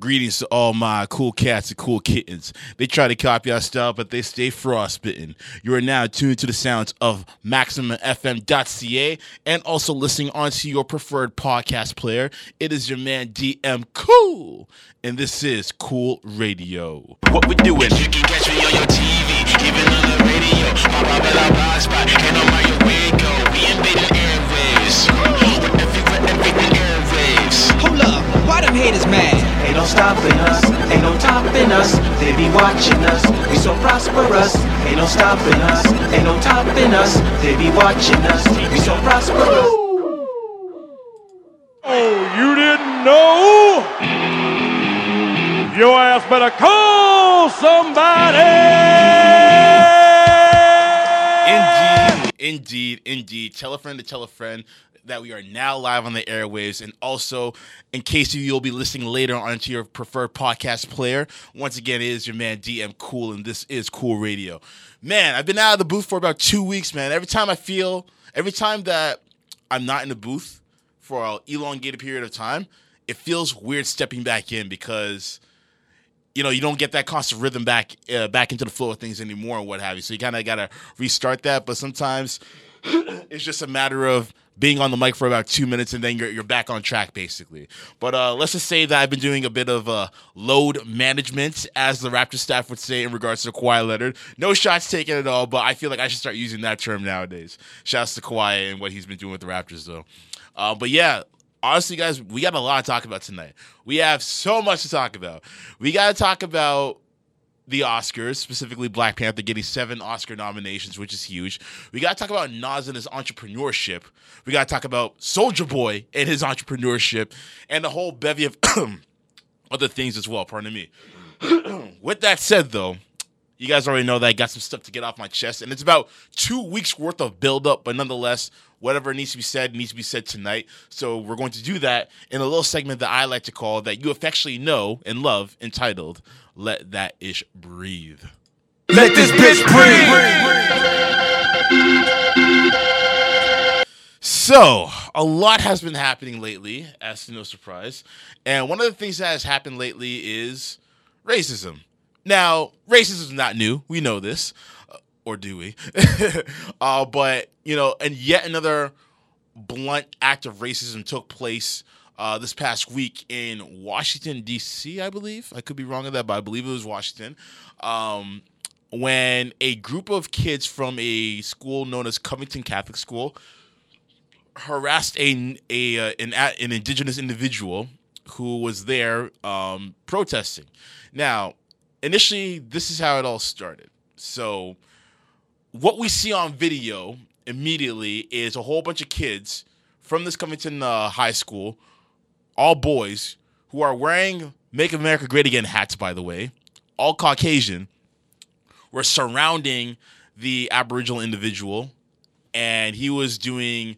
Greetings to all my cool cats and cool kittens. They try to copy our style, but they stay frostbitten. You are now tuned to the sounds of MaximumFM.ca and also listening onto your preferred podcast player. It is your man DM Cool, and this is Cool Radio. What we doing? You can catch me on your TV, even on the radio. Blog spot, and on my way go. We airwaves. Why them haters mad? Ain't no stopping us, ain't no topping us. They be watching us, we so prosperous. Ain't no stopping us, ain't no topping us. They be watching us, we so prosperous. Oh, you didn't know? Your ass better call somebody! Indeed, indeed, indeed. Tell a friend to tell a friend that we are now live on the airwaves. And also, in case you, you'll be listening later on to your preferred podcast player, once again, it is your man DM Cool, and this is Cool Radio. Man, I've been out of the booth for about two weeks, man. Every time I feel, every time that I'm not in the booth for an elongated period of time, it feels weird stepping back in because you know you don't get that constant rhythm back uh, back into the flow of things anymore and what have you. So you kind of got to restart that. But sometimes it's just a matter of being on the mic for about two minutes and then you're, you're back on track basically. But uh, let's just say that I've been doing a bit of uh, load management, as the Raptor staff would say in regards to Kawhi Leonard. No shots taken at all, but I feel like I should start using that term nowadays. Shouts to Kawhi and what he's been doing with the Raptors though. Uh, but yeah, honestly, guys, we got a lot to talk about tonight. We have so much to talk about. We got to talk about the Oscars, specifically Black Panther getting seven Oscar nominations, which is huge. We got to talk about Nas and his entrepreneurship. We got to talk about Soulja Boy and his entrepreneurship, and the whole bevy of other things as well. Pardon me. With that said, though, you guys already know that I got some stuff to get off my chest, and it's about two weeks worth of buildup, but nonetheless, whatever needs to be said needs to be said tonight. So we're going to do that in a little segment that I like to call that you affectionately know and love, entitled "Let That Ish Breathe." Let this bitch breathe. So, a lot has been happening lately, as to no surprise. And one of the things that has happened lately is racism. Now, racism is not new. We know this. Uh, Or do we? uh, but, you know, and yet another blunt act of racism took place uh, this past week in Washington, D.C., I believe. I could be wrong on that, but I believe it was Washington. Um, when a group of kids from a school known as Covington Catholic School harassed a, a uh, an, an indigenous individual who was there um, protesting. Now, initially, this is how it all started. So, what we see on video immediately is a whole bunch of kids from this Covington uh, High School, all boys, who are wearing "Make America Great Again" hats. By the way, all Caucasian, were surrounding the Aboriginal individual, and he was doing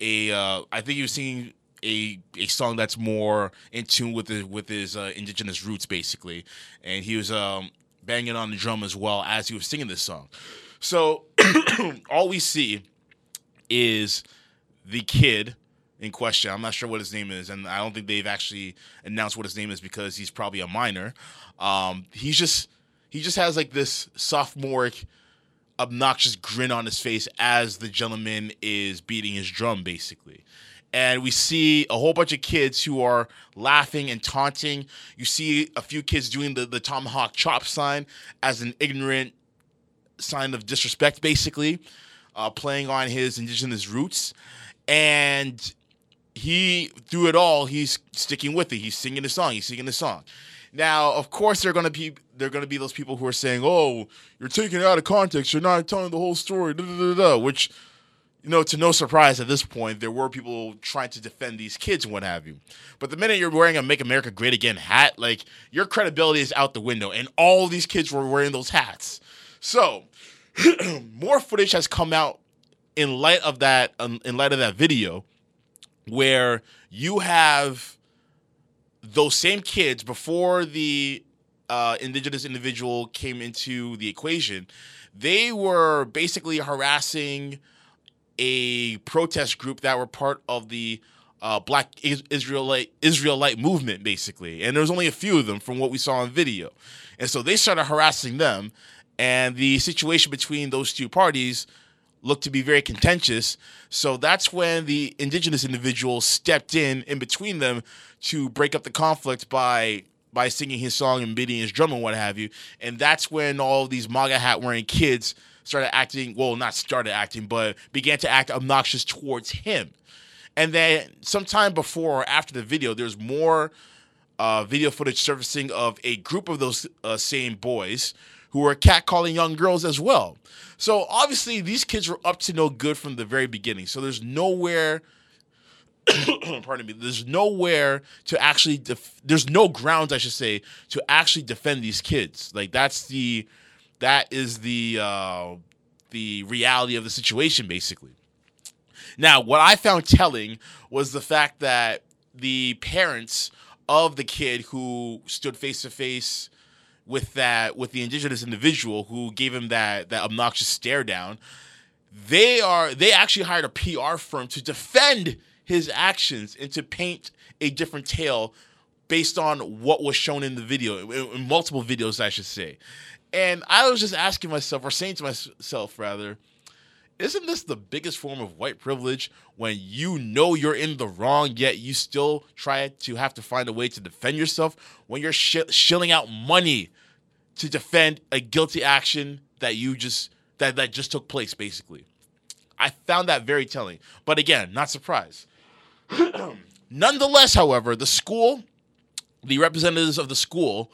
a. Uh, I think he was singing a a song that's more in tune with his with his uh, indigenous roots, basically, and he was um, banging on the drum as well as he was singing this song. So all we see is the kid in question. I'm not sure what his name is, and I don't think they've actually announced what his name is because he's probably a minor. Um, he's just he just has like this sophomoric obnoxious grin on his face as the gentleman is beating his drum, basically. And we see a whole bunch of kids who are laughing and taunting. You see a few kids doing the, the tomahawk chop sign as an ignorant sign of disrespect, basically, uh, playing on his indigenous roots. And he, through it all, he's sticking with it. He's singing the song. He's singing the song. Now, of course, there are gonna be there are gonna be those people who are saying, "Oh, you're taking it out of context. You're not telling the whole story." Da, da, da, which, you know, to no surprise at this point, there were people trying to defend these kids and what have you. But the minute you're wearing a "Make America Great Again" hat, like your credibility is out the window, and all these kids were wearing those hats. So, more footage has come out in light of that. Um, in light of that video, where you have those same kids before the uh, indigenous individual came into the equation, they were basically harassing a protest group that were part of the uh, Black Israelite Israelite movement, basically. And there was only a few of them from what we saw on video, and so they started harassing them, and the situation between those two parties looked to be very contentious. So that's when the indigenous individual stepped in in between them to break up the conflict by by singing his song and beating his drum and what have you. And that's when all these MAGA hat wearing kids started acting well, not started acting, but began to act obnoxious towards him. And then sometime before or after the video, there's more uh, video footage surfacing of a group of those uh, same boys who were catcalling young girls as well. So obviously, these kids were up to no good from the very beginning. So there's nowhere. pardon me. There's nowhere to actually. Def- there's no grounds, I should say, to actually defend these kids. Like that's the, that is the uh, the reality of the situation, basically. Now, what I found telling was the fact that the parents of the kid who stood face to face with that with the indigenous individual who gave him that that obnoxious stare down, they are they actually hired a PR firm to defend his actions and to paint a different tale based on what was shown in the video, in, multiple videos, I should say. And I was just asking myself, or saying to myself rather, isn't this the biggest form of white privilege when you know you're in the wrong yet you still try to have to find a way to defend yourself? When you're sh- shilling out money to defend a guilty action that you just that that just took place basically. I found that very telling. But again not surprised. Nonetheless however the school the representatives of the school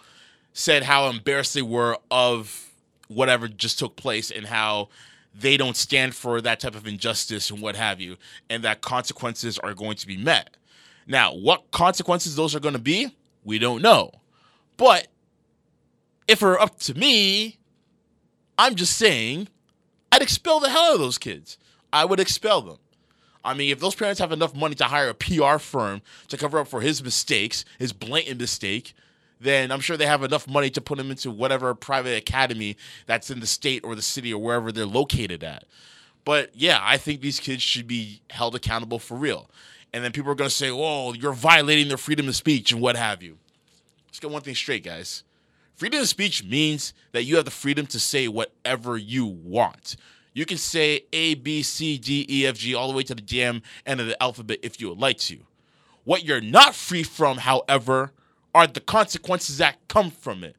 said how embarrassed they were of whatever just took place and how they don't stand for that type of injustice and what have you, and that consequences are going to be met. Now, what consequences those are going to be, we don't know. But if it were up to me, I'm just saying, I'd expel the hell out of those kids. I would expel them. I mean, if those parents have enough money to hire a PR firm to cover up for his mistakes, his blatant mistake, then I'm sure they have enough money to put him into whatever private academy that's in the state or the city or wherever they're located at. But yeah, I think these kids should be held accountable for real. And then people are going to say, oh, you're violating their freedom of speech and what have you. Let's get one thing straight, guys. Freedom of speech means that you have the freedom to say whatever you want. You can say A, B, C, D, E, F, G, all the way to the damn end of the alphabet if you would like to. What you're not free from, however, are the consequences that come from it.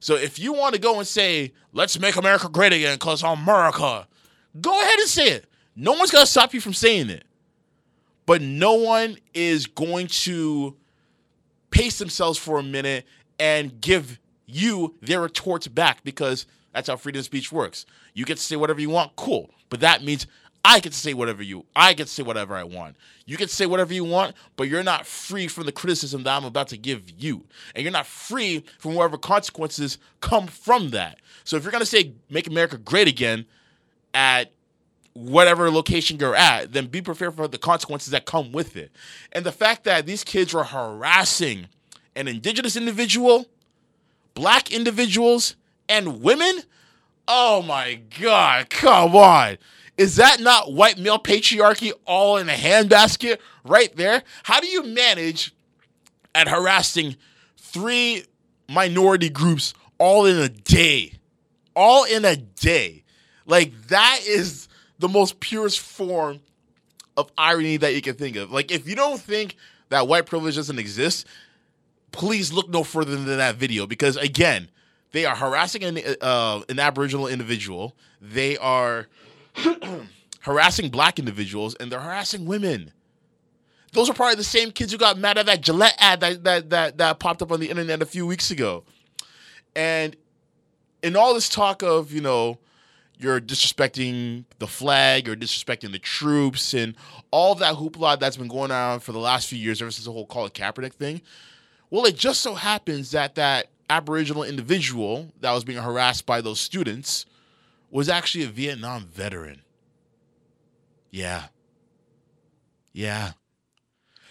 So if you want to go and say, let's make America great again because America, go ahead and say it. No one's going to stop you from saying it. But no one is going to pace themselves for a minute and give you their retorts back because that's how freedom of speech works. You get to say whatever you want, cool. But that means I to say whatever you I to say whatever I want. You can say whatever you want, but you're not free from the criticism that I'm about to give you. And you're not free from whatever consequences come from that. So if you're gonna say make America great again at whatever location you're at, then be prepared for the consequences that come with it. And the fact that these kids were harassing an indigenous individual, black individuals, and women, oh my God, come on. Is that not white male patriarchy all in a handbasket right there? How do you manage at harassing three minority groups all in a day? All in a day. Like, that is the most purest form of irony that you can think of. Like, if you don't think that white privilege doesn't exist, please look no further than that video because, again, they are harassing an, uh, an Aboriginal individual. They are harassing black individuals and they're harassing women. Those are probably the same kids who got mad at that Gillette ad that, that, that, that popped up on the internet a few weeks ago. And in all this talk of, you know, you're disrespecting the flag or disrespecting the troops and all that hoopla that's been going on for the last few years, ever since the whole Colin Kaepernick thing. Well, it just so happens that that Aboriginal individual that was being harassed by those students was actually a Vietnam veteran. Yeah. Yeah.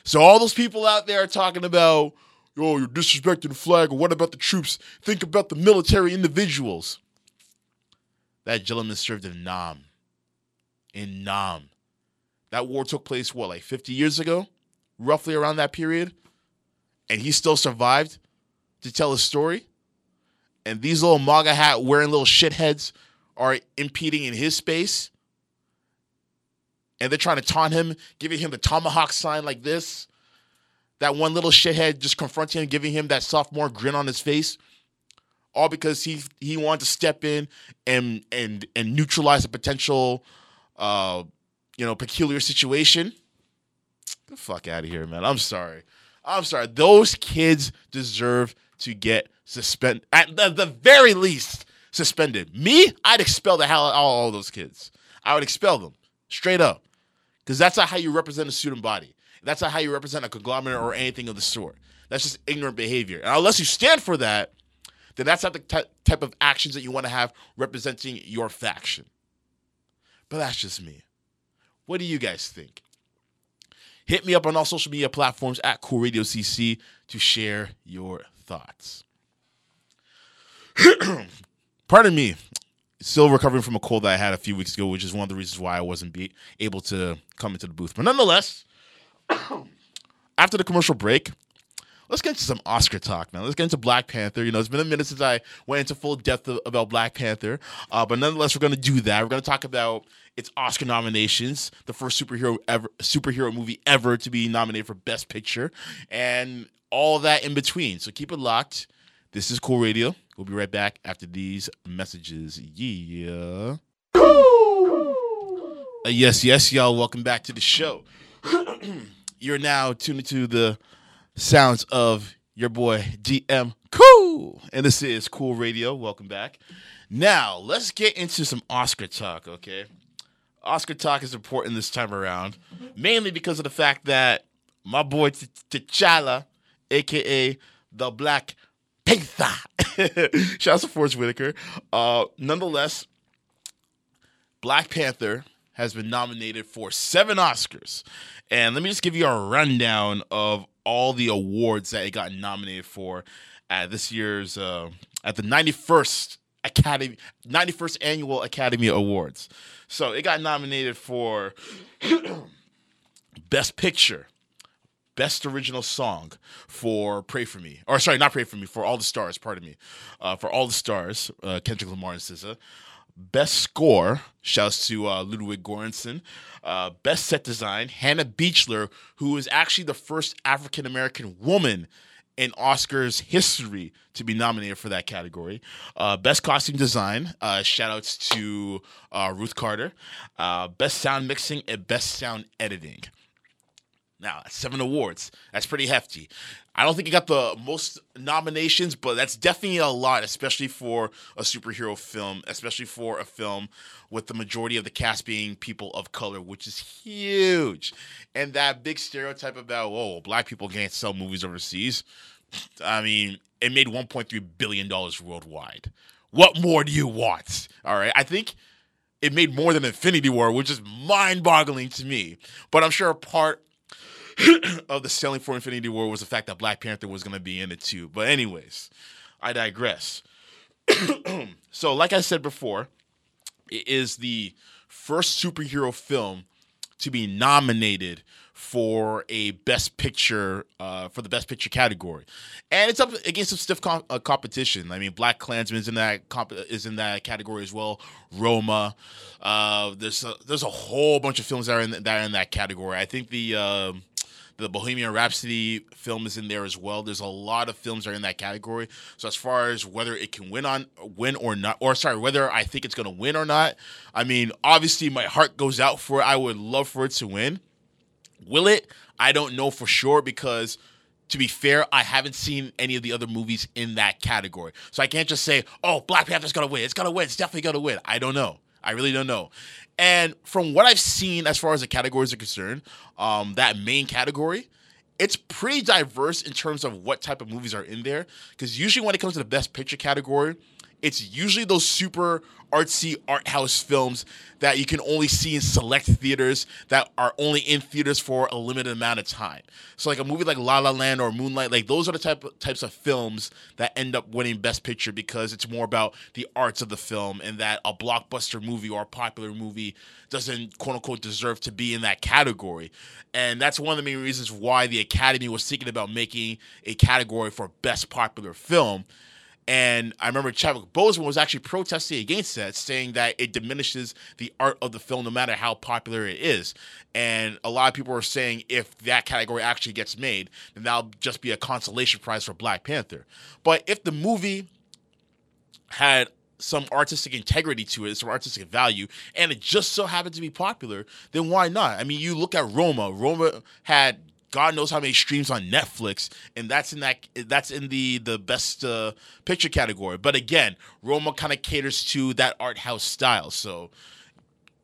So all those people out there are talking about, oh, you're disrespecting the flag, or what about the troops? Think about the military individuals. That gentleman served in Nam. In Nam. That war took place, what, like 50 years ago? roughly around that period, and he still survived to tell his story. And these little MAGA hat wearing little shitheads are impeding in his space. And they're trying to taunt him, giving him the tomahawk sign like this. That one little shithead just confronting him, giving him that sophomore grin on his face. All because he he wanted to step in and and and neutralize a potential uh you know peculiar situation. Get the fuck out of here, man. I'm sorry. I'm sorry. Those kids deserve to get suspended. At the, the very least, suspended. Me, I'd expel the hell out of all those kids. I would expel them straight up. Because that's not how you represent a student body. That's not how you represent a conglomerate or anything of the sort. That's just ignorant behavior. And unless you stand for that, then that's not the ty- type of actions that you want to have representing your faction. But that's just me. What do you guys think? Hit me up on all social media platforms at Cool Radio CC to share your thoughts. Pardon me, still recovering from a cold that I had a few weeks ago, which is one of the reasons why I wasn't be able to come into the booth. But nonetheless, after the commercial break, let's get into some Oscar talk, man. Let's get into Black Panther. You know, it's been a minute since I went into full depth of, about Black Panther, uh, but nonetheless, we're going to do that. We're going to talk about its Oscar nominations, the first superhero ever superhero movie ever to be nominated for Best Picture, and all that in between. So keep it locked. This is Cool Radio. We'll be right back after these messages. Yeah. Uh, yes, yes, y'all. Welcome back to the show. You're now tuned to the sounds of your boy DM Cool, and this is Cool Radio. Welcome back. Now let's get into some Oscar talk. Okay, Oscar talk is important this time around, mainly because of the fact that my boy T'Challa, aka the Black Panther, shout out to Forest Whitaker. Uh, nonetheless, Black Panther has been nominated for seven Oscars. And let me just give you a rundown of all the awards that it got nominated for at this year's uh, at the 91st Academy 91st Annual Academy Awards. So it got nominated for Best Picture, Best Original Song for "Pray for Me," or sorry, not "Pray for Me," for "All the Stars." Pardon me, uh, for "All the Stars," uh, Kendrick Lamar and SZA. Best Score, shouts to uh, Ludwig Göransson. Uh, best Set Design, Hannah Beachler, who is actually the first African American woman in Oscars history to be nominated for that category. Uh, best Costume Design, uh, shout outs to uh, Ruth Carter. Uh, best Sound Mixing and Best Sound Editing. Now, seven awards. That's pretty hefty. I don't think it got the most nominations, but that's definitely a lot, especially for a superhero film, especially for a film with the majority of the cast being people of color, which is huge. And that big stereotype about, oh, black people can't sell movies overseas. I mean, it made $1.3 billion worldwide. What more do you want? All right. I think it made more than Infinity War, which is mind boggling to me. But I'm sure a part of the selling for Infinity War was the fact that Black Panther was going to be in it too. But, anyways, I digress. so, like I said before, it is the first superhero film to be nominated for a best picture uh, for the best picture category, and it's up against some stiff uh, competition. I mean, BlacKkKlansman is in that comp- is in that category as well. Roma, uh, there's a, there's a whole bunch of films that are in that are in that category. I think the uh, the Bohemian Rhapsody film is in there as well. There's a lot of films that are in that category. So as far as whether it can win on win or not, or sorry, whether I think it's going to win or not, I mean, obviously my heart goes out for it. I would love for it to win. Will it? I don't know for sure because to be fair, I haven't seen any of the other movies in that category. So I can't just say, oh, Black Panther's gonna win. It's gonna win. It's definitely gonna win. I don't know. I really don't know. And from what I've seen as far as the categories are concerned, um, that main category, it's pretty diverse in terms of what type of movies are in there. Because usually when it comes to the best picture category, it's usually those super artsy art house films that you can only see in select theaters that are only in theaters for a limited amount of time. So like a movie like La La Land or Moonlight, like those are the type types of films that end up winning Best Picture because it's more about the arts of the film and that a blockbuster movie or a popular movie doesn't quote unquote deserve to be in that category. And that's one of the main reasons why the Academy was thinking about making a category for Best Popular Film. And I remember Chadwick Boseman was actually protesting against that, saying that it diminishes the art of the film no matter how popular it is. And a lot of people were saying if that category actually gets made, then that'll just be a consolation prize for Black Panther. But if the movie had some artistic integrity to it, some artistic value, and it just so happened to be popular, then why not? I mean, you look at Roma. Roma had God knows how many streams on Netflix, and that's in that that's in the the best uh, picture category. But again, Roma kind of caters to that art house style, so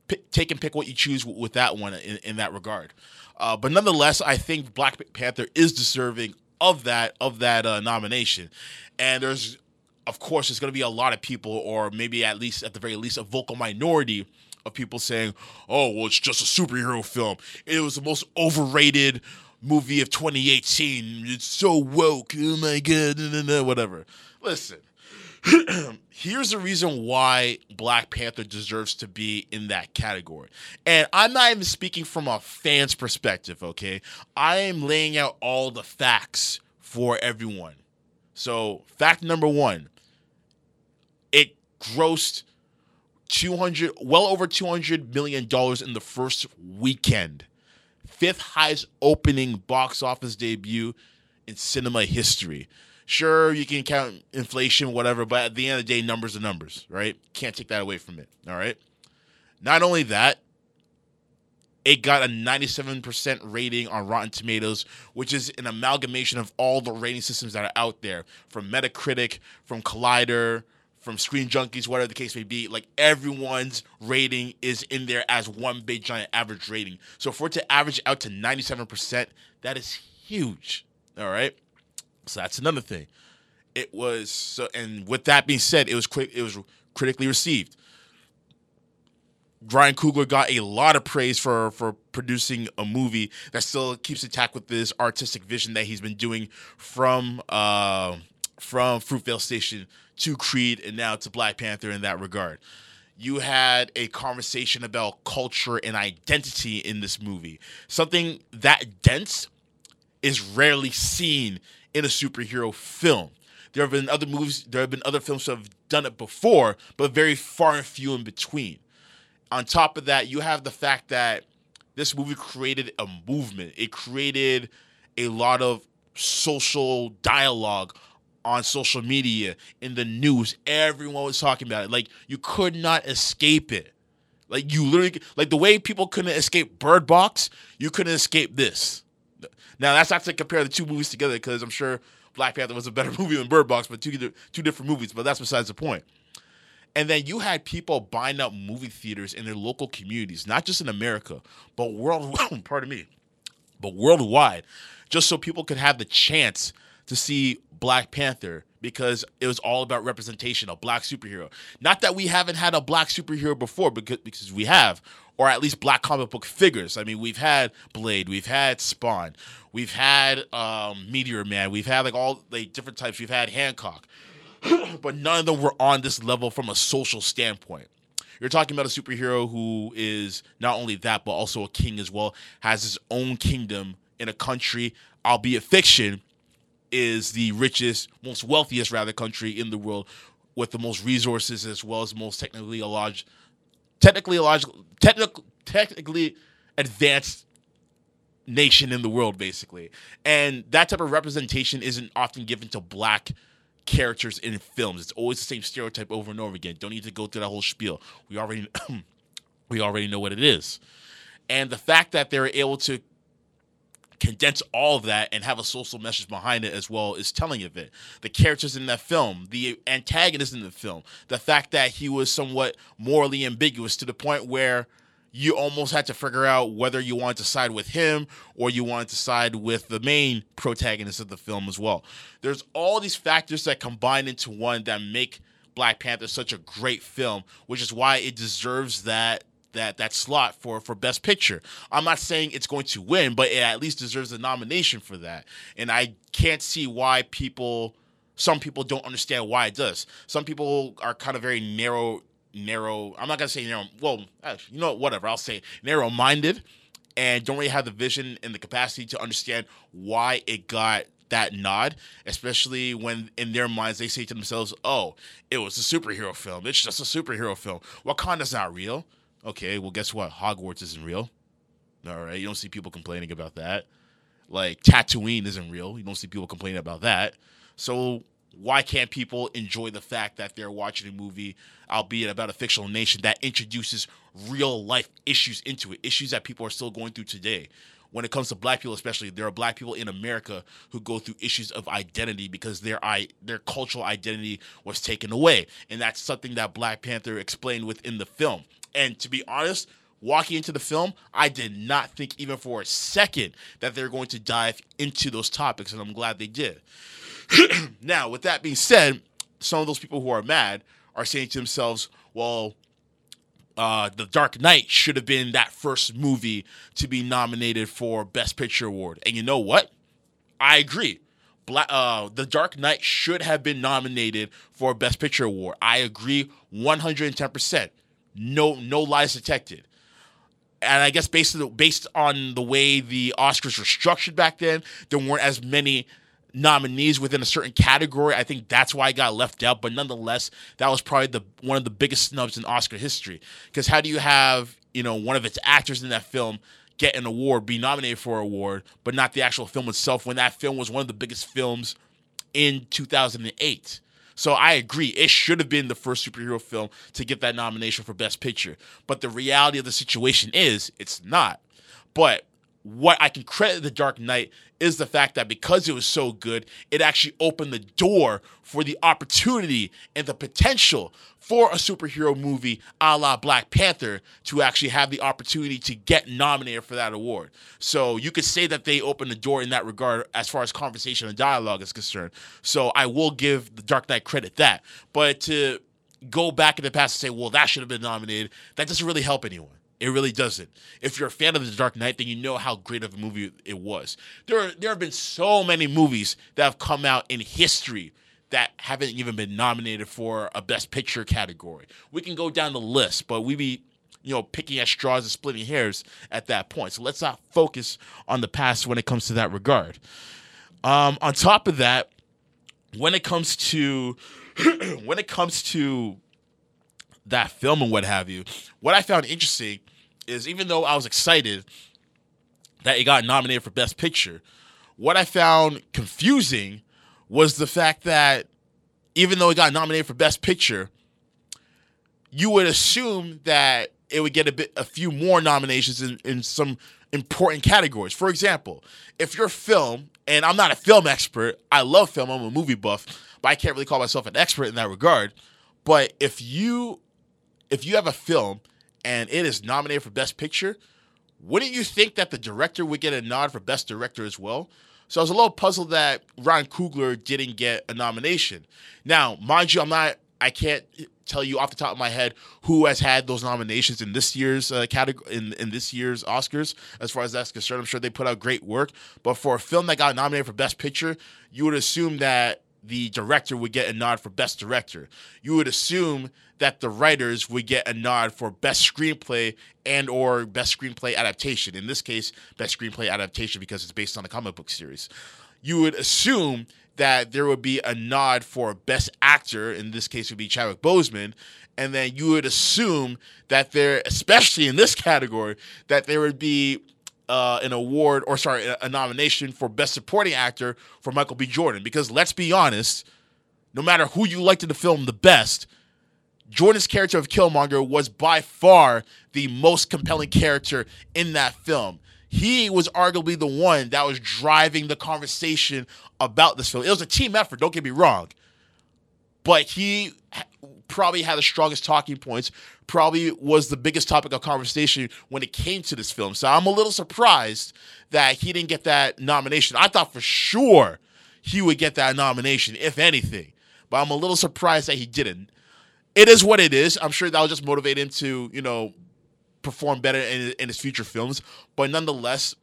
p- take and pick what you choose w- with that one in, in that regard. Uh, but nonetheless, I think Black Panther is deserving of that of that uh, nomination, and there's of course there's going to be a lot of people, or maybe at least at the very least a vocal minority of people saying, "Oh, well, it's just a superhero film. It was the most overrated." Movie of 2018. It's so woke. Oh my god, whatever. Listen, here's the reason why Black Panther deserves to be in that category. And I'm not even speaking from a fan's perspective, okay? I am laying out all the facts for everyone. So, fact number 1, it grossed 200 well over 200 million dollars in the first weekend fifth highest opening box office debut in cinema history. Sure, you can count inflation, whatever, but at the end of the day, numbers are numbers, right? Can't take that away from it. All right. Not only that, it got a 97% rating on Rotten Tomatoes, which is an amalgamation of all the rating systems that are out there from Metacritic, from Collider, from Screen Junkies, whatever the case may be, like everyone's rating is in there as one big giant average rating. So for it to average out to 97%, that is huge. All right. So that's another thing. It was so, and with that being said, it was quick. It was critically received. Ryan Coogler got a lot of praise for for producing a movie that still keeps intact with this artistic vision that he's been doing from uh, from Fruitvale Station to Creed and now to Black Panther in that regard. You had a conversation about culture and identity in this movie. Something that dense is rarely seen in a superhero film. There have been other movies, there have been other films that have done it before, but very far and few in between. On top of that, you have the fact that this movie created a movement. It created a lot of social dialogue on social media, in the news. Everyone was talking about it. Like you could not escape it. Like you literally like the way people couldn't escape Bird Box, you couldn't escape this. Now that's not to compare the two movies together because I'm sure Black Panther was a better movie than Bird Box, but two two different movies. But that's besides the point. And then you had people buying up movie theaters in their local communities, not just in America, but world. pardon me, but worldwide, just so people could have the chance to see Black Panther because it was all about representation, a black superhero. Not that we haven't had a black superhero before, because, because we have, or at least black comic book figures. I mean, we've had Blade, we've had Spawn, we've had um, Meteor Man, we've had like all the different types, we've had Hancock, but none of them were on this level from a social standpoint. You're talking about a superhero who is not only that, but also a king as well, has his own kingdom in a country, albeit fiction, is the richest, most wealthiest rather country in the world with the most resources as well as most technically a large technically a large technical technically advanced nation in the world basically. And that type of representation isn't often given to black characters in films. It's always the same stereotype over and over again. Don't need to go through that whole spiel. We already we already know what it is. And the fact that they're able to condense all of that and have a social message behind it as well is telling of it. The characters in that film, the antagonist in the film, the fact that he was somewhat morally ambiguous to the point where you almost had to figure out whether you wanted to side with him or you wanted to side with the main protagonist of the film as well. There's all these factors that combine into one that make Black Panther such a great film, which is why it deserves that that that slot for for best picture. I'm not saying it's going to win, but it at least deserves a nomination for that. And I can't see why people some people don't understand why it does. Some people are kind of very narrow narrow. I'm not gonna say narrow. Well, actually, you know, whatever. I'll say narrow minded, and don't really have the vision and the capacity to understand why it got that nod. Especially when in their minds they say to themselves, "Oh, it was a superhero film. It's just a superhero film. Wakanda's not real." Okay, well, guess what? Hogwarts isn't real. All right, you don't see people complaining about that. Like Tatooine isn't real. You don't see people complaining about that. So why can't people enjoy the fact that they're watching a movie, albeit about a fictional nation, that introduces real life issues into it, issues that people are still going through today? When it comes to black people, especially, there are black people in America who go through issues of identity because their i their cultural identity was taken away, and that's something that Black Panther explained within the film. And to be honest, walking into the film, I did not think even for a second that they're going to dive into those topics, and I'm glad they did. now, with that being said, some of those people who are mad are saying to themselves, well, uh, The Dark Knight should have been that first movie to be nominated for Best Picture Award. And you know what? I agree. Uh, the Dark Knight should have been nominated for Best Picture Award. I agree 110%. No, no lies detected and I guess based on the, based on the way the Oscars were structured back then, there weren't as many nominees within a certain category. I think that's why I got left out. But nonetheless, that was probably the one of the biggest snubs in Oscar history. Because how do you have you know one of its actors in that film get an award, be nominated for an award, but not the actual film itself when that film was one of the biggest films in 2008? So I agree. It should have been the first superhero film to get that nomination for Best Picture. But the reality of the situation is it's not. But what I can credit The Dark Knight is the fact that because it was so good, it actually opened the door for the opportunity and the potential for a superhero movie a la Black Panther to actually have the opportunity to get nominated for that award. So you could say that they opened the door in that regard as far as conversation and dialogue is concerned. So I will give The Dark Knight credit that. But to go back in the past and say, well, that should have been nominated, that doesn't really help anyone. It really doesn't. If you're a fan of The Dark Knight, then you know how great of a movie it was. There, are, there have been so many movies that have come out in history that haven't even been nominated for a Best Picture category. We can go down the list, but we be, you know, picking at straws and splitting hairs at that point. So let's not focus on the past when it comes to that regard. Um, on top of that, when it comes to when it comes to that film and what have you, what I found interesting is even though I was excited that it got nominated for Best Picture, what I found confusing was the fact that even though it got nominated for Best Picture, you would assume that it would get a bit a few more nominations in, in some important categories. For example, if your film, and I'm not a film expert, I love film, I'm a movie buff, but I can't really call myself an expert in that regard. But if you if you have a film and it is nominated for Best Picture, wouldn't you think that the director would get a nod for Best Director as well? So I was a little puzzled that Ryan Coogler didn't get a nomination. Now, mind you, I'm not, I can't tell you off the top of my head who has had those nominations in this year's uh, category in, in this year's Oscars. As far as that's concerned, I'm sure they put out great work. But for a film that got nominated for Best Picture, you would assume that the director would get a nod for best director. You would assume that the writers would get a nod for best screenplay and or best screenplay adaptation. In this case, best screenplay adaptation because it's based on a comic book series. You would assume that there would be a nod for best actor. In this case, would be Chadwick Boseman. And then you would assume that there, especially in this category, that there would be uh, an award or sorry, a, nomination for Best Supporting Actor for Michael B. Jordan. Because let's be honest, no matter who you liked in the film the best, Jordan's character of Killmonger was by far the most compelling character in that film. He was arguably the one that was driving the conversation about this film. It was a team effort, don't get me wrong. But he probably had the strongest talking points, probably was the biggest topic of conversation when it came to this film. So I'm a little surprised that he didn't get that nomination. I thought for sure he would get that nomination, if anything. But I'm a little surprised that he didn't. It is what it is. I'm sure that'll just motivate him to, you know, perform better in, in his future films. But nonetheless,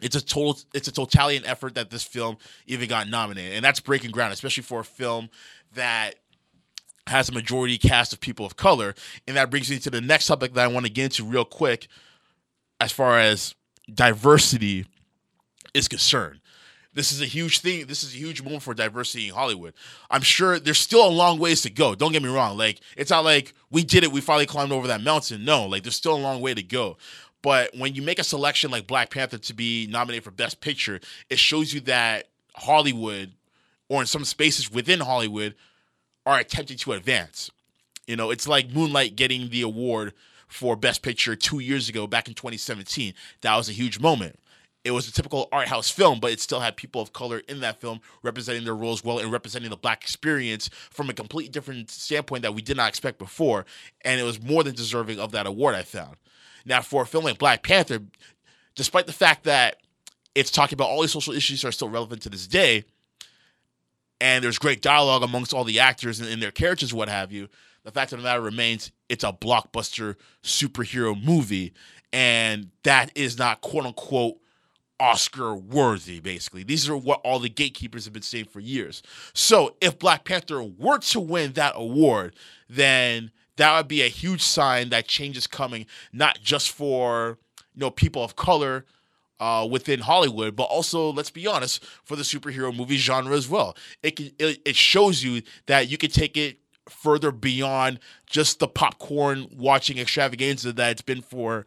it's a total it's a totalitarian effort that this film even got nominated, and that's breaking ground, especially for a film that has a majority cast of people of color. And that brings me to the next topic that I want to get into real quick, as far as diversity is concerned. This is a huge thing. This is a huge moment for diversity in Hollywood. I'm sure there's still a long ways to go. Don't get me wrong. Like it's not like we did it, we finally climbed over that mountain. No, like there's still a long way to go. But when you make a selection like Black Panther to be nominated for Best Picture, it shows you that Hollywood, or in some spaces within Hollywood, are attempting to advance. You know, it's like Moonlight getting the award for Best Picture two years ago, back in 2017. That was a huge moment. It was a typical art house film, but it still had people of color in that film representing their roles well and representing the black experience from a completely different standpoint that we did not expect before. And it was more than deserving of that award, I found. Now, for a film like Black Panther, despite the fact that it's talking about all these social issues that are still relevant to this day, and there's great dialogue amongst all the actors and, and their characters, what have you. The fact of the matter remains, it's a blockbuster superhero movie, and that is not quote unquote Oscar worthy, basically. These are what all the gatekeepers have been saying for years. So if Black Panther were to win that award, then that would be a huge sign that change is coming, not just for you know people of color uh, within Hollywood, but also, let's be honest, for the superhero movie genre as well. It can, it, it shows you that you can take it further beyond just the popcorn watching extravaganza that it's been for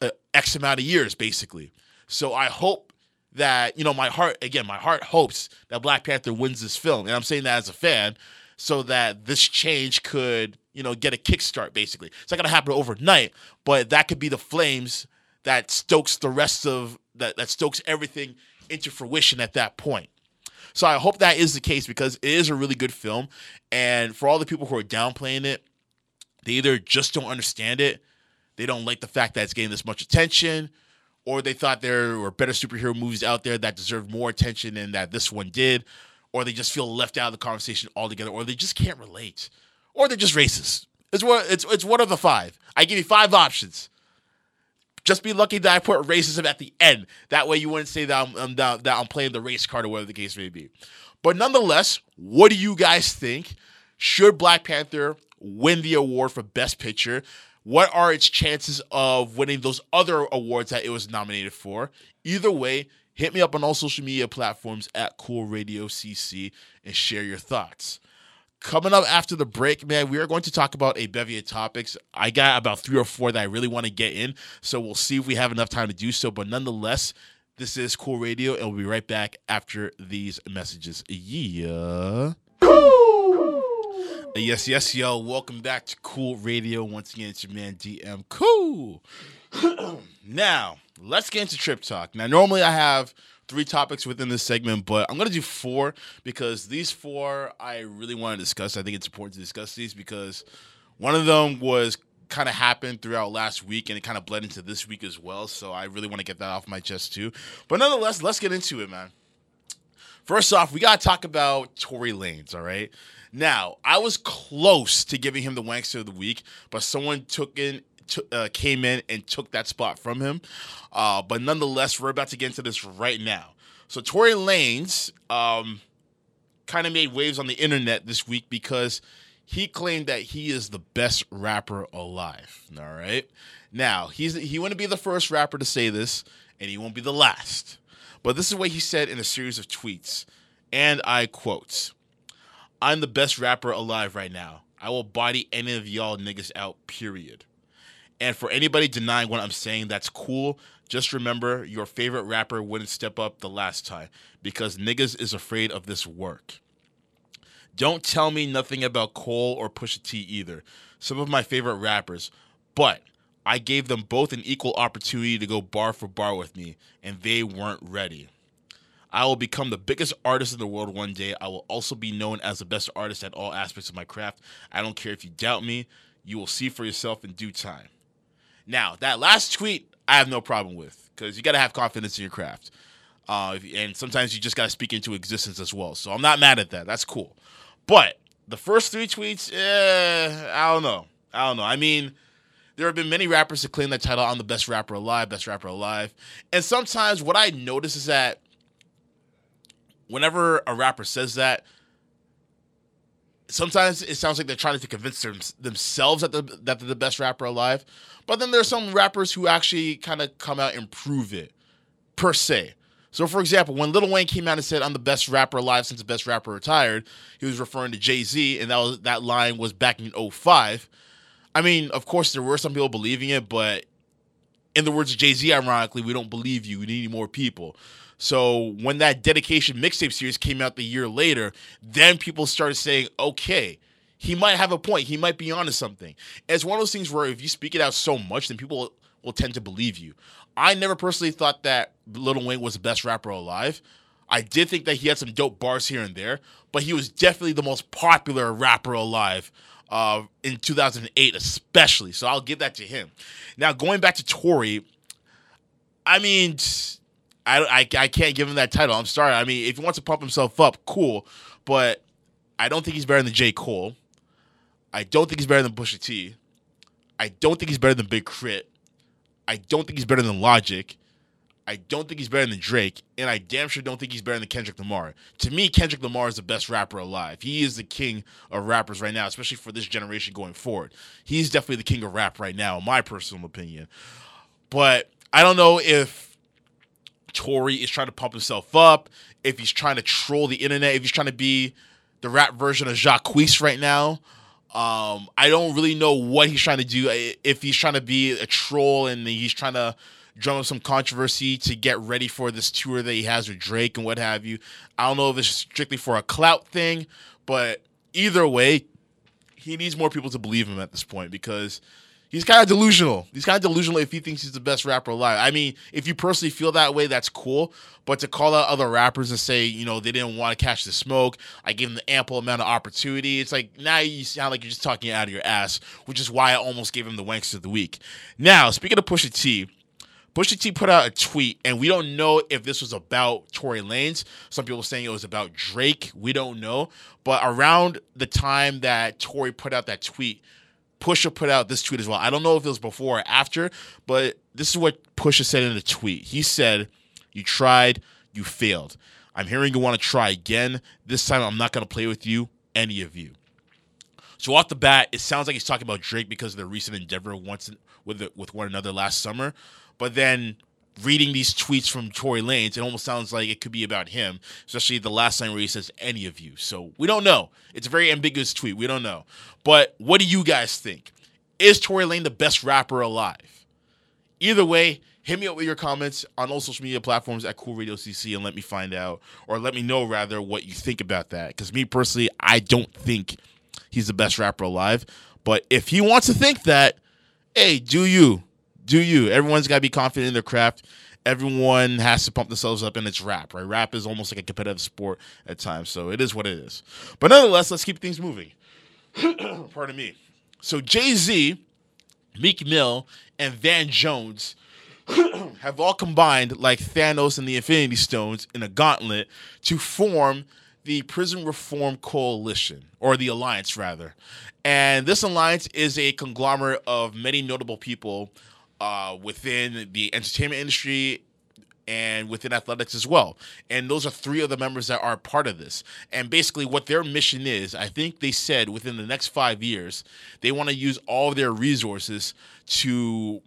uh, X amount of years, basically. So I hope that you know my heart again, my heart hopes that Black Panther wins this film, and I'm saying that as a fan, so that this change could you know get a kickstart. Basically, it's not gonna happen overnight, but that could be the flames that stokes the rest of that that stokes everything into fruition at that point. So I hope that is the case because it is a really good film, and for all the people who are downplaying it, they either just don't understand it, they don't like the fact that it's getting this much attention, or they thought there were better superhero movies out there that deserved more attention than that this one did, or they just feel left out of the conversation altogether, or they just can't relate, or they're just racist. It's one, it's, it's one of the five. I give you five options. Just be lucky that I put racism at the end. That way you wouldn't say that I'm, I'm that, that I'm playing the race card or whatever the case may be. But nonetheless, what do you guys think? Should Black Panther win the award for Best Picture? What are its chances of winning those other awards that it was nominated for? Either way, hit me up on all social media platforms at Cool Radio CC and share your thoughts. Coming up after the break, man, we are going to talk about a bevy of topics. I got about three or four that I really want to get in, so we'll see if we have enough time to do so. But nonetheless, this is Cool Radio, and we'll be right back after these messages. Yeah. Yes, yes, yo. Welcome back to Cool Radio. Once again, it's your man DM Cool. now, let's get into Trip Talk. Now, normally I have three topics within this segment, but I'm going to do four because these four I really want to discuss. I think it's important to discuss these because one of them was kind of happened throughout last week and it kind of bled into this week as well. So I really want to get that off my chest too. But nonetheless, let's get into it, man. First off, we got to talk about Tory Lanez, all right? Now, I was close to giving him the Wankster of the week, but someone took in t- uh, came in and took that spot from him. Uh, but nonetheless, we're about to get into this right now. So Tory Lanez um, kind of made waves on the internet this week because he claimed that he is the best rapper alive. All right. Now he's he wouldn't be the first rapper to say this, and he won't be the last. But this is what he said in a series of tweets, and I quote. I'm the best rapper alive right now. I will body any of y'all niggas out, period. And for anybody denying what I'm saying, that's cool. Just remember your favorite rapper wouldn't step up the last time because niggas is afraid of this work. Don't tell me nothing about Cole or Pusha T either. Some of my favorite rappers, but I gave them both an equal opportunity to go bar for bar with me, and they weren't ready. I will become the biggest artist in the world one day. I will also be known as the best artist at all aspects of my craft. I don't care if you doubt me. You will see for yourself in due time. Now, that last tweet, I have no problem with because you got to have confidence in your craft. Uh, and sometimes you just got to speak into existence as well. So I'm not mad at that. That's cool. But the first three tweets, eh, I don't know. I don't know. I mean, there have been many rappers to claim that title. I'm the best rapper alive, best rapper alive. And sometimes what I notice is that whenever a rapper says that, sometimes it sounds like they're trying to convince them, themselves that, that they're the best rapper alive. But then there's some rappers who actually kind of come out and prove it, per se. So, for example, when Lil Wayne came out and said, "I'm the best rapper alive since the best rapper retired," he was referring to Jay Z, and that was that line was back in 05. I mean, of course, there were some people believing it, but in the words of Jay Z, ironically, we don't believe you. We need more people. So when that dedication mixtape series came out the year later, then people started saying, okay, he might have a point. He might be onto something. It's one of those things where if you speak it out so much, then people will tend to believe you. I never personally thought that Lil Wayne was the best rapper alive. I did think that he had some dope bars here and there, but he was definitely the most popular rapper alive uh, in 2008, especially. So I'll give that to him. Now, going back to Tory, I mean, I, I, I can't give him that title. I'm sorry. I mean, if he wants to pump himself up, cool. But I don't think he's better than J. Cole. I don't think he's better than Pusha T. I don't think he's better than Big Crit. I don't think he's better than Logic. I don't think he's better than Drake, and I damn sure don't think he's better than Kendrick Lamar. To me, Kendrick Lamar is the best rapper alive. He is the king of rappers right now, especially for this generation going forward. He's definitely the king of rap right now, in my personal opinion. But I don't know if Tory is trying to pump himself up, if he's trying to troll the internet, if he's trying to be the rap version of Jacquees right now. Um, I don't really know what he's trying to do. If he's trying to be a troll and he's trying to drum up some controversy to get ready for this tour that he has with Drake and what have you. I don't know if it's strictly for a clout thing, but either way, he needs more people to believe him at this point because he's kind of delusional. He's kind of delusional if he thinks he's the best rapper alive. I mean, if you personally feel that way, that's cool. But to call out other rappers and say, you know, they didn't want to catch the smoke, I gave them the ample amount of opportunity. It's like now you sound like you're just talking out of your ass, which is why I almost gave him the wanks of the week. Now, speaking of Pusha T, Pusha T put out a tweet, and we don't know if this was about Tory Lanez. Some people saying it was about Drake. We don't know. But around the time that Tory put out that tweet, Pusha put out this tweet as well. I don't know if it was before or after, but this is what Pusha said in the tweet. He said, You tried, you failed. I'm hearing you want to try again. This time I'm not going to play with you, any of you. So off the bat, it sounds like he's talking about Drake because of their recent endeavor once with with one another last summer. But then reading these tweets from Tory Lanez, it almost sounds like it could be about him, especially the last line where he says any of you. So we don't know. It's a very ambiguous tweet. We don't know. But what do you guys think? Is Tory Lane the best rapper alive? Either way, hit me up with your comments on all social media platforms at Cool Radio CC and let me find out, or let me know rather what you think about that. Because me personally, I don't think he's the best rapper alive. But if he wants to think that, hey, do you? Do you. Everyone's got to be confident in their craft. Everyone has to pump themselves up, and it's rap, right? Rap is almost like a competitive sport at times, so it is what it is. But nonetheless, let's keep things moving. Pardon me. So Jay Z, Meek Mill, and Van Jones have all combined like Thanos and the Infinity Stones in a gauntlet to form the Prison Reform Coalition, or the Alliance, rather. And this alliance is a conglomerate of many notable people uh, within the entertainment industry and within athletics as well. And those are three of the members that are part of this. And basically, what their mission is, I think they said within the next five years, they want to use all their resources to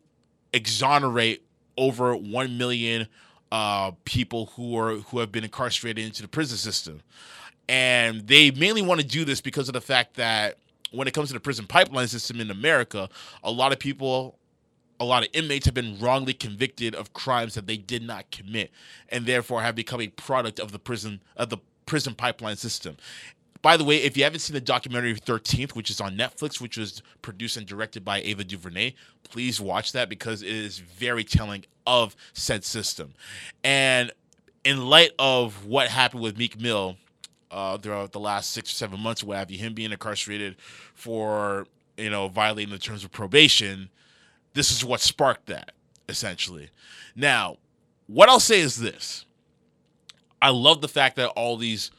exonerate over 1 million uh, people who are who have been incarcerated into the prison system. And they mainly want to do this because of the fact that when it comes to the prison pipeline system in America, a lot of people a lot of inmates have been wrongly convicted of crimes that they did not commit and therefore have become a product of the prison of the prison pipeline system. By the way, if you haven't seen the documentary 13th, which is on Netflix, which was produced and directed by Ava DuVernay, please watch that because it is very telling of said system. And in light of what happened with Meek Mill uh, throughout the last six or seven months, what have you, him being incarcerated for you know violating the terms of probation, this is what sparked that, essentially. Now, what I'll say is this I love the fact that all these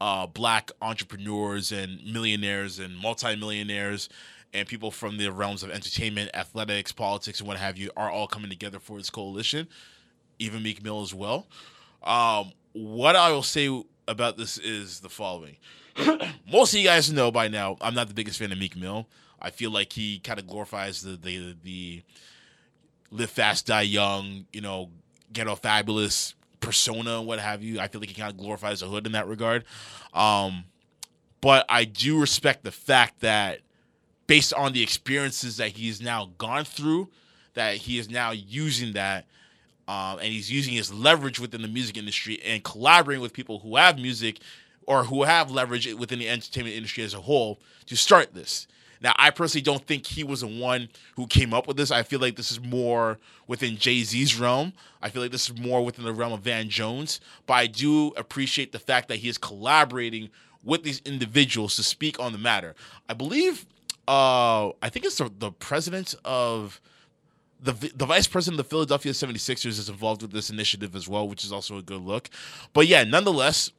uh, black entrepreneurs and millionaires and multimillionaires and people from the realms of entertainment, athletics, politics, and what have you are all coming together for this coalition. Even Meek Mill as well. Um, what I will say about this is the following. Most of you guys know by now, I'm not the biggest fan of Meek Mill. I feel like he kind of glorifies the the the live fast, die young, you know, ghetto fabulous persona, what have you. I feel like he kind of glorifies the hood in that regard. Um, but I do respect the fact that based on the experiences that he's now gone through, that he is now using that um, and he's using his leverage within the music industry and collaborating with people who have music or who have leverage within the entertainment industry as a whole to start this. Now, I personally don't think he was the one who came up with this. I feel like this is more within Jay Z's realm. I feel like this is more within the realm of Van Jones. But I do appreciate the fact that he is collaborating with these individuals to speak on the matter. I believe, uh, I think it's the, the president of the the vice president of the Philadelphia 76ers is involved with this initiative as well, which is also a good look. But yeah, nonetheless,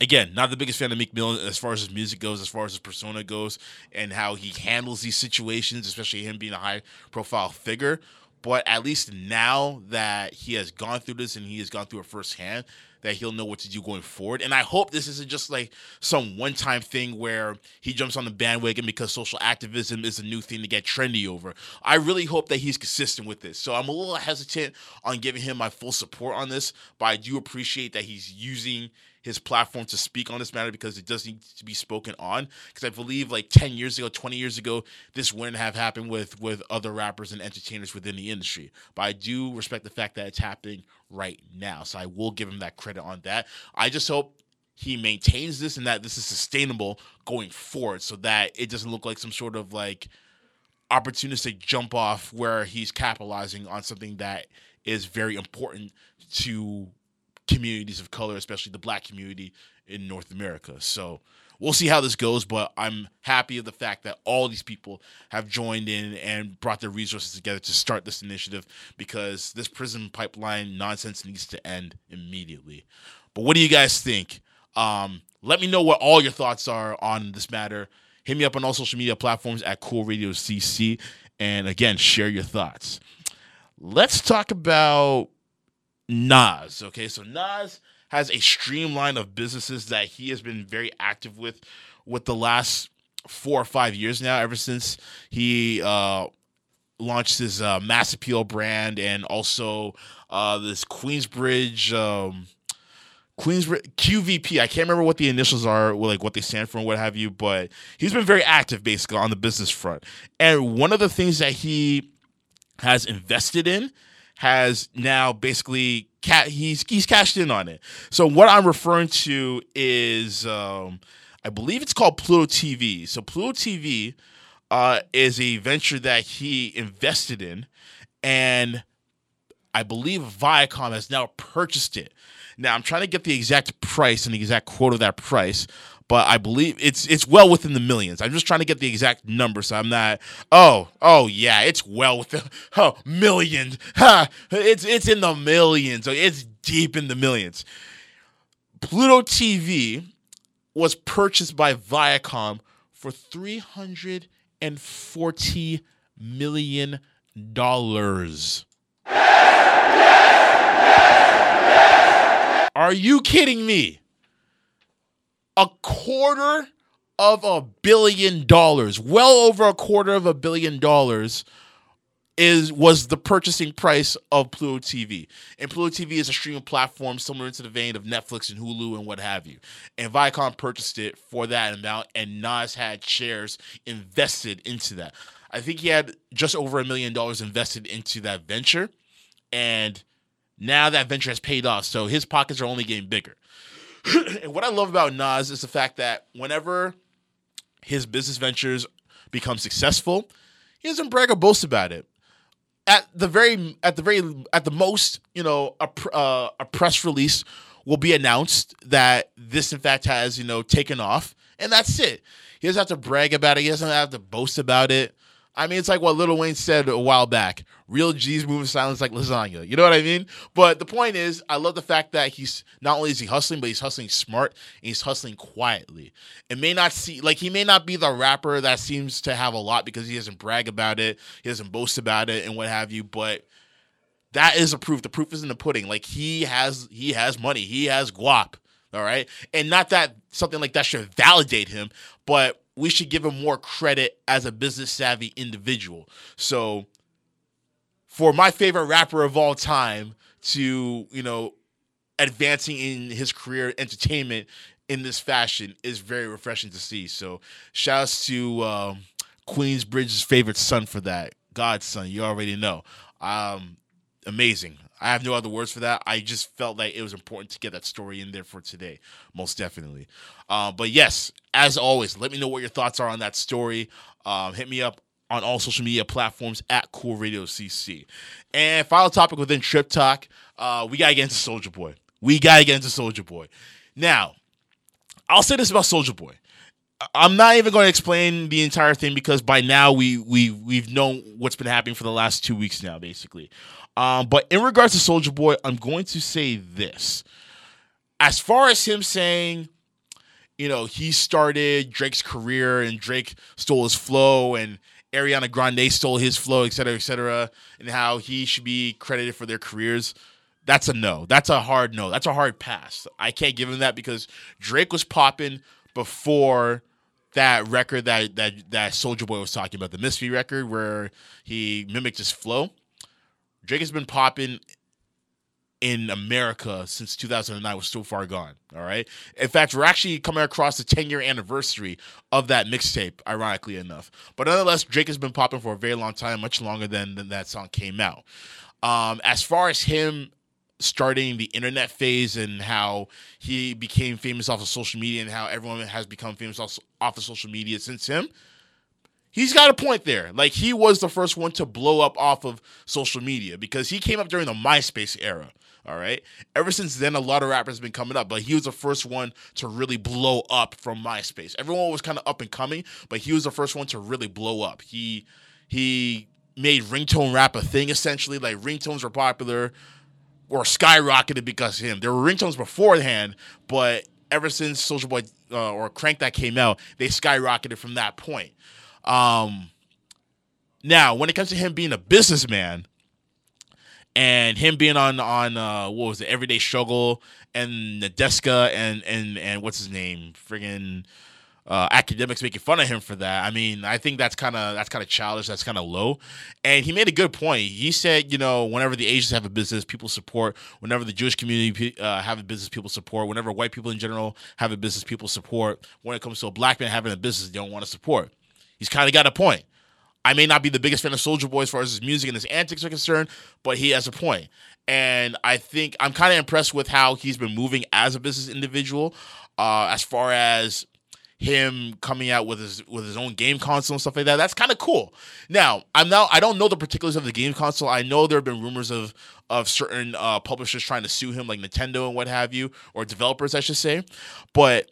again, not the biggest fan of Meek Mill as far as his music goes, as far as his persona goes, and how he handles these situations, especially him being a high profile figure. But at least now that he has gone through this and he has gone through it firsthand, that he'll know what to do going forward. And I hope this isn't just like some one time thing where he jumps on the bandwagon because social activism is a new thing to get trendy over. I really hope that he's consistent with this. So I'm a little hesitant on giving him my full support on this, but I do appreciate that he's using his platform to speak on this matter because it does need to be spoken on. Because I believe like 10 years ago, 20 years ago, this wouldn't have happened with with other rappers and entertainers within the industry. But I do respect the fact that it's happening right now. So I will give him that credit on that. I just hope he maintains this and that this is sustainable going forward so that it doesn't look like some sort of like opportunistic jump off where he's capitalizing on something that is very important to communities of color, especially the black community in North America. So we'll see how this goes, but I'm happy of the fact that all these people have joined in and brought their resources together to start this initiative because this prison pipeline nonsense needs to end immediately. But what do you guys think? Um, let me know what all your thoughts are on this matter. Hit me up on all social media platforms at Cool Radio CC. And again, share your thoughts. Let's talk about Nas. Okay, so Nas has a streamline of businesses that he has been very active with with the last four or five years now, ever since he uh, launched his uh, Mass Appeal brand and also uh, this Queensbridge. Um, Queensbridge QVP. I can't remember what the initials are, like what they stand for and what have you, but he's been very active basically on the business front. And one of the things that he has invested in has now basically ca- he's he's cashed in on it. So what I'm referring to is um, I believe it's called Pluto TV. So Pluto TV uh, is a venture that he invested in, and I believe Viacom has now purchased it. Now I'm trying to get the exact price and the exact quote of that price, but I believe it's it's well within the millions. I'm just trying to get the exact number, so I'm not. Oh, oh yeah, it's well within oh millions. Ha, it's it's in the millions. It's deep in the millions. Pluto TV was purchased by Viacom for three hundred and forty million dollars. Are you kidding me? A quarter of a billion dollars, well over a quarter of a billion dollars is was the purchasing price of Pluto TV. And Pluto TV is a streaming platform similar to the vein of Netflix and Hulu and what have you. And Viacom purchased it for that amount, and Nas had shares invested into that. I think he had just over a million dollars invested into that venture, and now that venture has paid off. So his pockets are only getting bigger. and what I love about Nas is the fact that whenever his business ventures become successful, he doesn't brag or boast about it. At the very, at the very, at the most, you know, a uh, a press release will be announced that this, in fact, has you know taken off, and that's it. He doesn't have to brag about it. He doesn't have to boast about it. I mean, it's like what Lil Wayne said a while back. Real G's move in silence like lasagna. You know what I mean? But the point is, I love the fact that he's not only is he hustling, but he's hustling smart and he's hustling quietly. It may not see like he may not be the rapper that seems to have a lot because he doesn't brag about it, he doesn't boast about it, and what have you. But that is a proof. The proof is in the pudding. Like he has he has money. He has guap. All right. And not that something like that should validate him, but we should give him more credit as a business savvy individual. So for my favorite rapper of all time to, you know, advancing in his career entertainment in this fashion is very refreshing to see. So shouts to um, Queensbridge's favorite son for that. Godson, you already know. Um, amazing. I have no other words for that. I just felt like it was important to get that story in there for today, most definitely. Uh, but yes, as always, let me know what your thoughts are on that story. Um, hit me up on all social media platforms at Cool Radio CC. And final topic within Trip Talk, uh, we gotta get into Soulja Boy. We gotta get into Soulja Boy. Now, I'll say this about Soulja Boy. I'm not even going to explain the entire thing because by now we we we've known what's been happening for the last two weeks now, basically. Um, but in regards to Soulja Boy, I'm going to say this: as far as him saying, you know, he started Drake's career and Drake stole his flow and Ariana Grande stole his flow, et cetera, et cetera, and how he should be credited for their careers. That's a no. That's a hard no. That's a hard pass. I can't give him that because Drake was popping before that record that that that Soulja Boy was talking about, the Misfit record where he mimicked his flow. Drake has been popping in America since 2009 was so far gone. All right. In fact, we're actually coming across the 10 year anniversary of that mixtape, ironically enough. But nonetheless, Drake has been popping for a very long time, much longer than, than that song came out. Um, as far as him starting the internet phase and how he became famous off of social media and how everyone has become famous off, off of social media since him, he's got a point there. Like he was the first one to blow up off of social media because he came up during the MySpace era. All right. Ever since then, a lot of rappers have been coming up, but he was the first one to really blow up from MySpace. Everyone was kind of up and coming, but he was the first one to really blow up. He he made ringtone rap a thing essentially. Like ringtones were popular or skyrocketed because of him. There were ringtones beforehand, but ever since Soulja Boy uh, or Crank that came out, they skyrocketed from that point. Um, now, when it comes to him being a businessman and him being on on uh, what was it, Everyday Struggle and Nadeska and and and what's his name, friggin' uh, Akademiks making fun of him for that. I mean, I think that's kind of that's kind of childish. That's kind of low. And he made a good point. He said, you know, whenever the Asians have a business, people support. Whenever the Jewish community uh, have a business, people support. Whenever white people in general have a business, people support. When it comes to a black man having a business, they don't want to support. He's kind of got a point. I may not be the biggest fan of Soulja Boy as far as his music and his antics are concerned, but he has a point. And I think I'm kind of impressed with how he's been moving as a business individual, uh, as far as him coming out with his with his own game console and stuff like that. That's kind of cool. Now, I'm now I don't know the particulars of the game console. I know there have been rumors of of certain uh, publishers trying to sue him, like Nintendo and what have you, or developers, I should say. But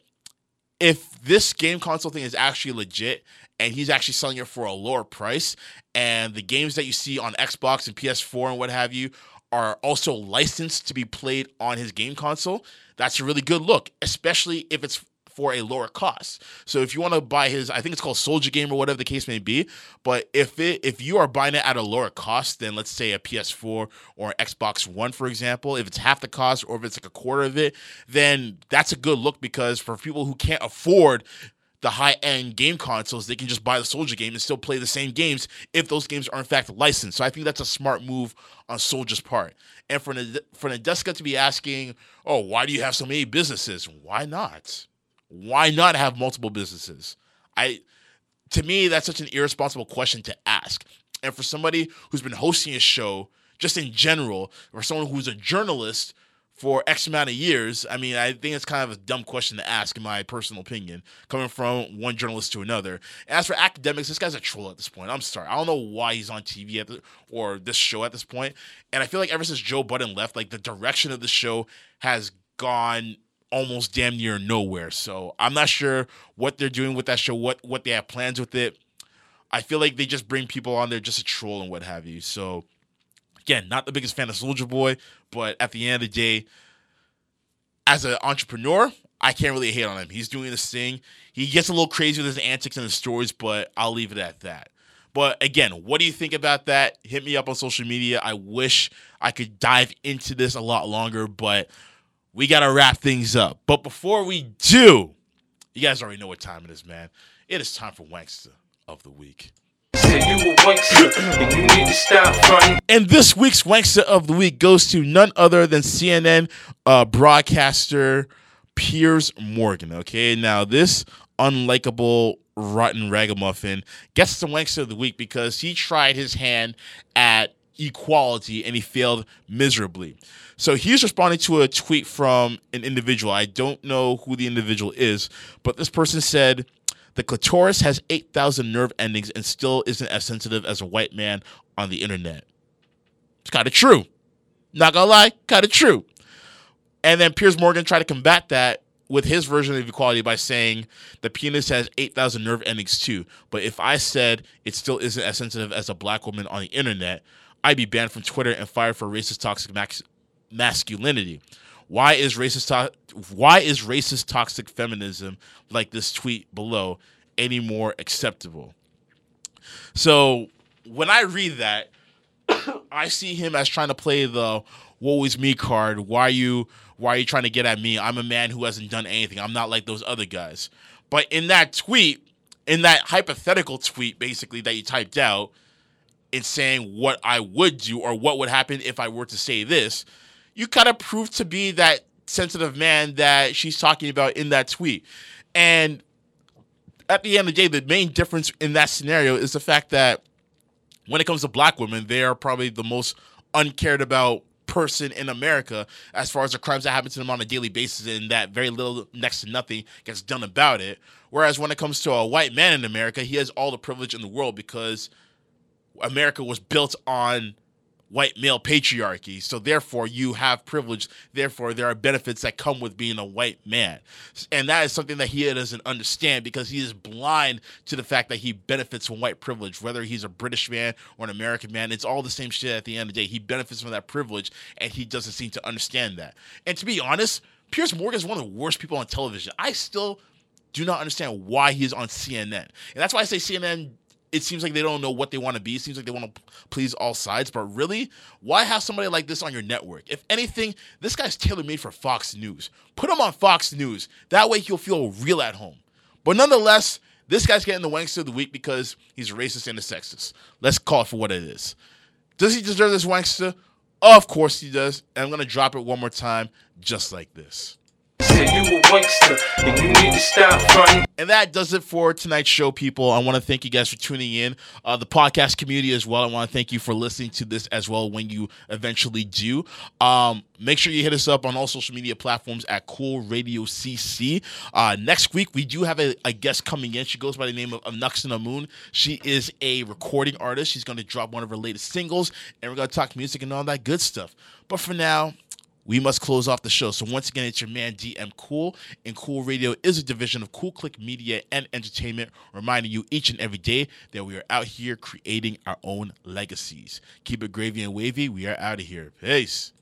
if this game console thing is actually legit and he's actually selling it for a lower price, and the games that you see on Xbox and PS4 and what have you are also licensed to be played on his game console, that's a really good look, especially if it's for a lower cost. So if you want to buy his, I think it's called Soulja Game or whatever the case may be. But if it if you are buying it at a lower cost than let's say a PS4 or Xbox One, for example, if it's half the cost or if it's like a quarter of it, then that's a good look because for people who can't afford the high end game consoles, they can just buy the Soulja game and still play the same games if those games are in fact licensed. So I think that's a smart move on Soulja's part. And for for Nadeska to be asking, "Oh, why do you have so many businesses?" Why not? Why not have multiple businesses? I to me that's such an irresponsible question to ask. And for somebody who's been hosting a show just in general, or someone who's a journalist for X amount of years, I mean, I think it's kind of a dumb question to ask, in my personal opinion, coming from one journalist to another. As for Akademiks, this guy's a troll at this point. I'm sorry. I don't know why he's on TV at the, or this show at this point. And I feel like ever since Joe Budden left, like the direction of the show has gone almost damn near nowhere. So I'm not sure what they're doing with that show, what what they have plans with it. I feel like they just bring people on there just to troll and what have you. So again, not the biggest fan of Soulja Boy, but at the end of the day, as an entrepreneur, I can't really hate on him. He's doing this thing. He gets a little crazy with his antics and his stories, but I'll leave it at that. But again, what do you think about that? Hit me up on social media. I wish I could dive into this a lot longer, but we got to wrap things up. But before we do, you guys already know what time it is, man. It is time for Wankster of the Week. And this week's Wankster of the Week goes to none other than CNN uh, broadcaster Piers Morgan. Okay, now this unlikable, rotten ragamuffin gets the Wankster of the Week because he tried his hand at equality and he failed miserably. So he's responding to a tweet from an individual. I don't know who the individual is, but this person said, the clitoris has 8,000 nerve endings and still isn't as sensitive as a white man on the internet. It's kind of true. Not gonna lie, kind of true. And then Piers Morgan tried to combat that with his version of equality by saying the penis has 8,000 nerve endings too. But if I said it still isn't as sensitive as a black woman on the internet, I'd be banned from Twitter and fired for racist toxic max- masculinity. Why is racist to- why is racist toxic feminism like this tweet below any more acceptable? So when I read that, I see him as trying to play the "woe is me" card. Why you why are you trying to get at me? I'm a man who hasn't done anything. I'm not like those other guys. But in that tweet, in that hypothetical tweet, basically that you typed out, in saying what I would do or what would happen if I were to say this, you kind of proved to be that sensitive man that she's talking about in that tweet. And at the end of the day, the main difference in that scenario is the fact that when it comes to black women, they are probably the most uncared about person in America as far as the crimes that happen to them on a daily basis and that very little next to nothing gets done about it. Whereas when it comes to a white man in America, he has all the privilege in the world because America was built on white male patriarchy. So therefore you have privilege. Therefore there are benefits that come with being a white man. And that is something that he doesn't understand because he is blind to the fact that he benefits from white privilege. Whether he's a British man or an American man, it's all the same shit at the end of the day. He benefits from that privilege and he doesn't seem to understand that. And to be honest, Piers Morgan is one of the worst people on television. I still do not understand why he is on CNN. And that's why I say CNN it seems like they don't know what they want to be. It seems like they want to please all sides. But really, why have somebody like this on your network? If anything, this guy's tailor made for Fox News. Put him on Fox News. That way he'll feel real at home. But nonetheless, this guy's getting the wankster of the week because he's racist and a sexist. Let's call it for what it is. Does he deserve this wankster? Of course he does. And I'm going to drop it one more time, just like this. And that does it for tonight's show, people. I want to thank you guys for tuning in. Uh, the podcast community as well. I want to thank you for listening to this as well when you eventually do. Um, make sure you hit us up on all social media platforms at Cool Radio CC. Uh, next week, we do have a, a guest coming in. She goes by the name of, of Nuxina Moon. She is a recording artist. She's going to drop one of her latest singles, and we're going to talk music and all that good stuff. But for now, we must close off the show. So once again, it's your man DM Cool, and Cool Radio is a division of Cool Click Media and Entertainment, reminding you each and every day that we are out here creating our own legacies. Keep it gravy and wavy. We are out of here. Peace.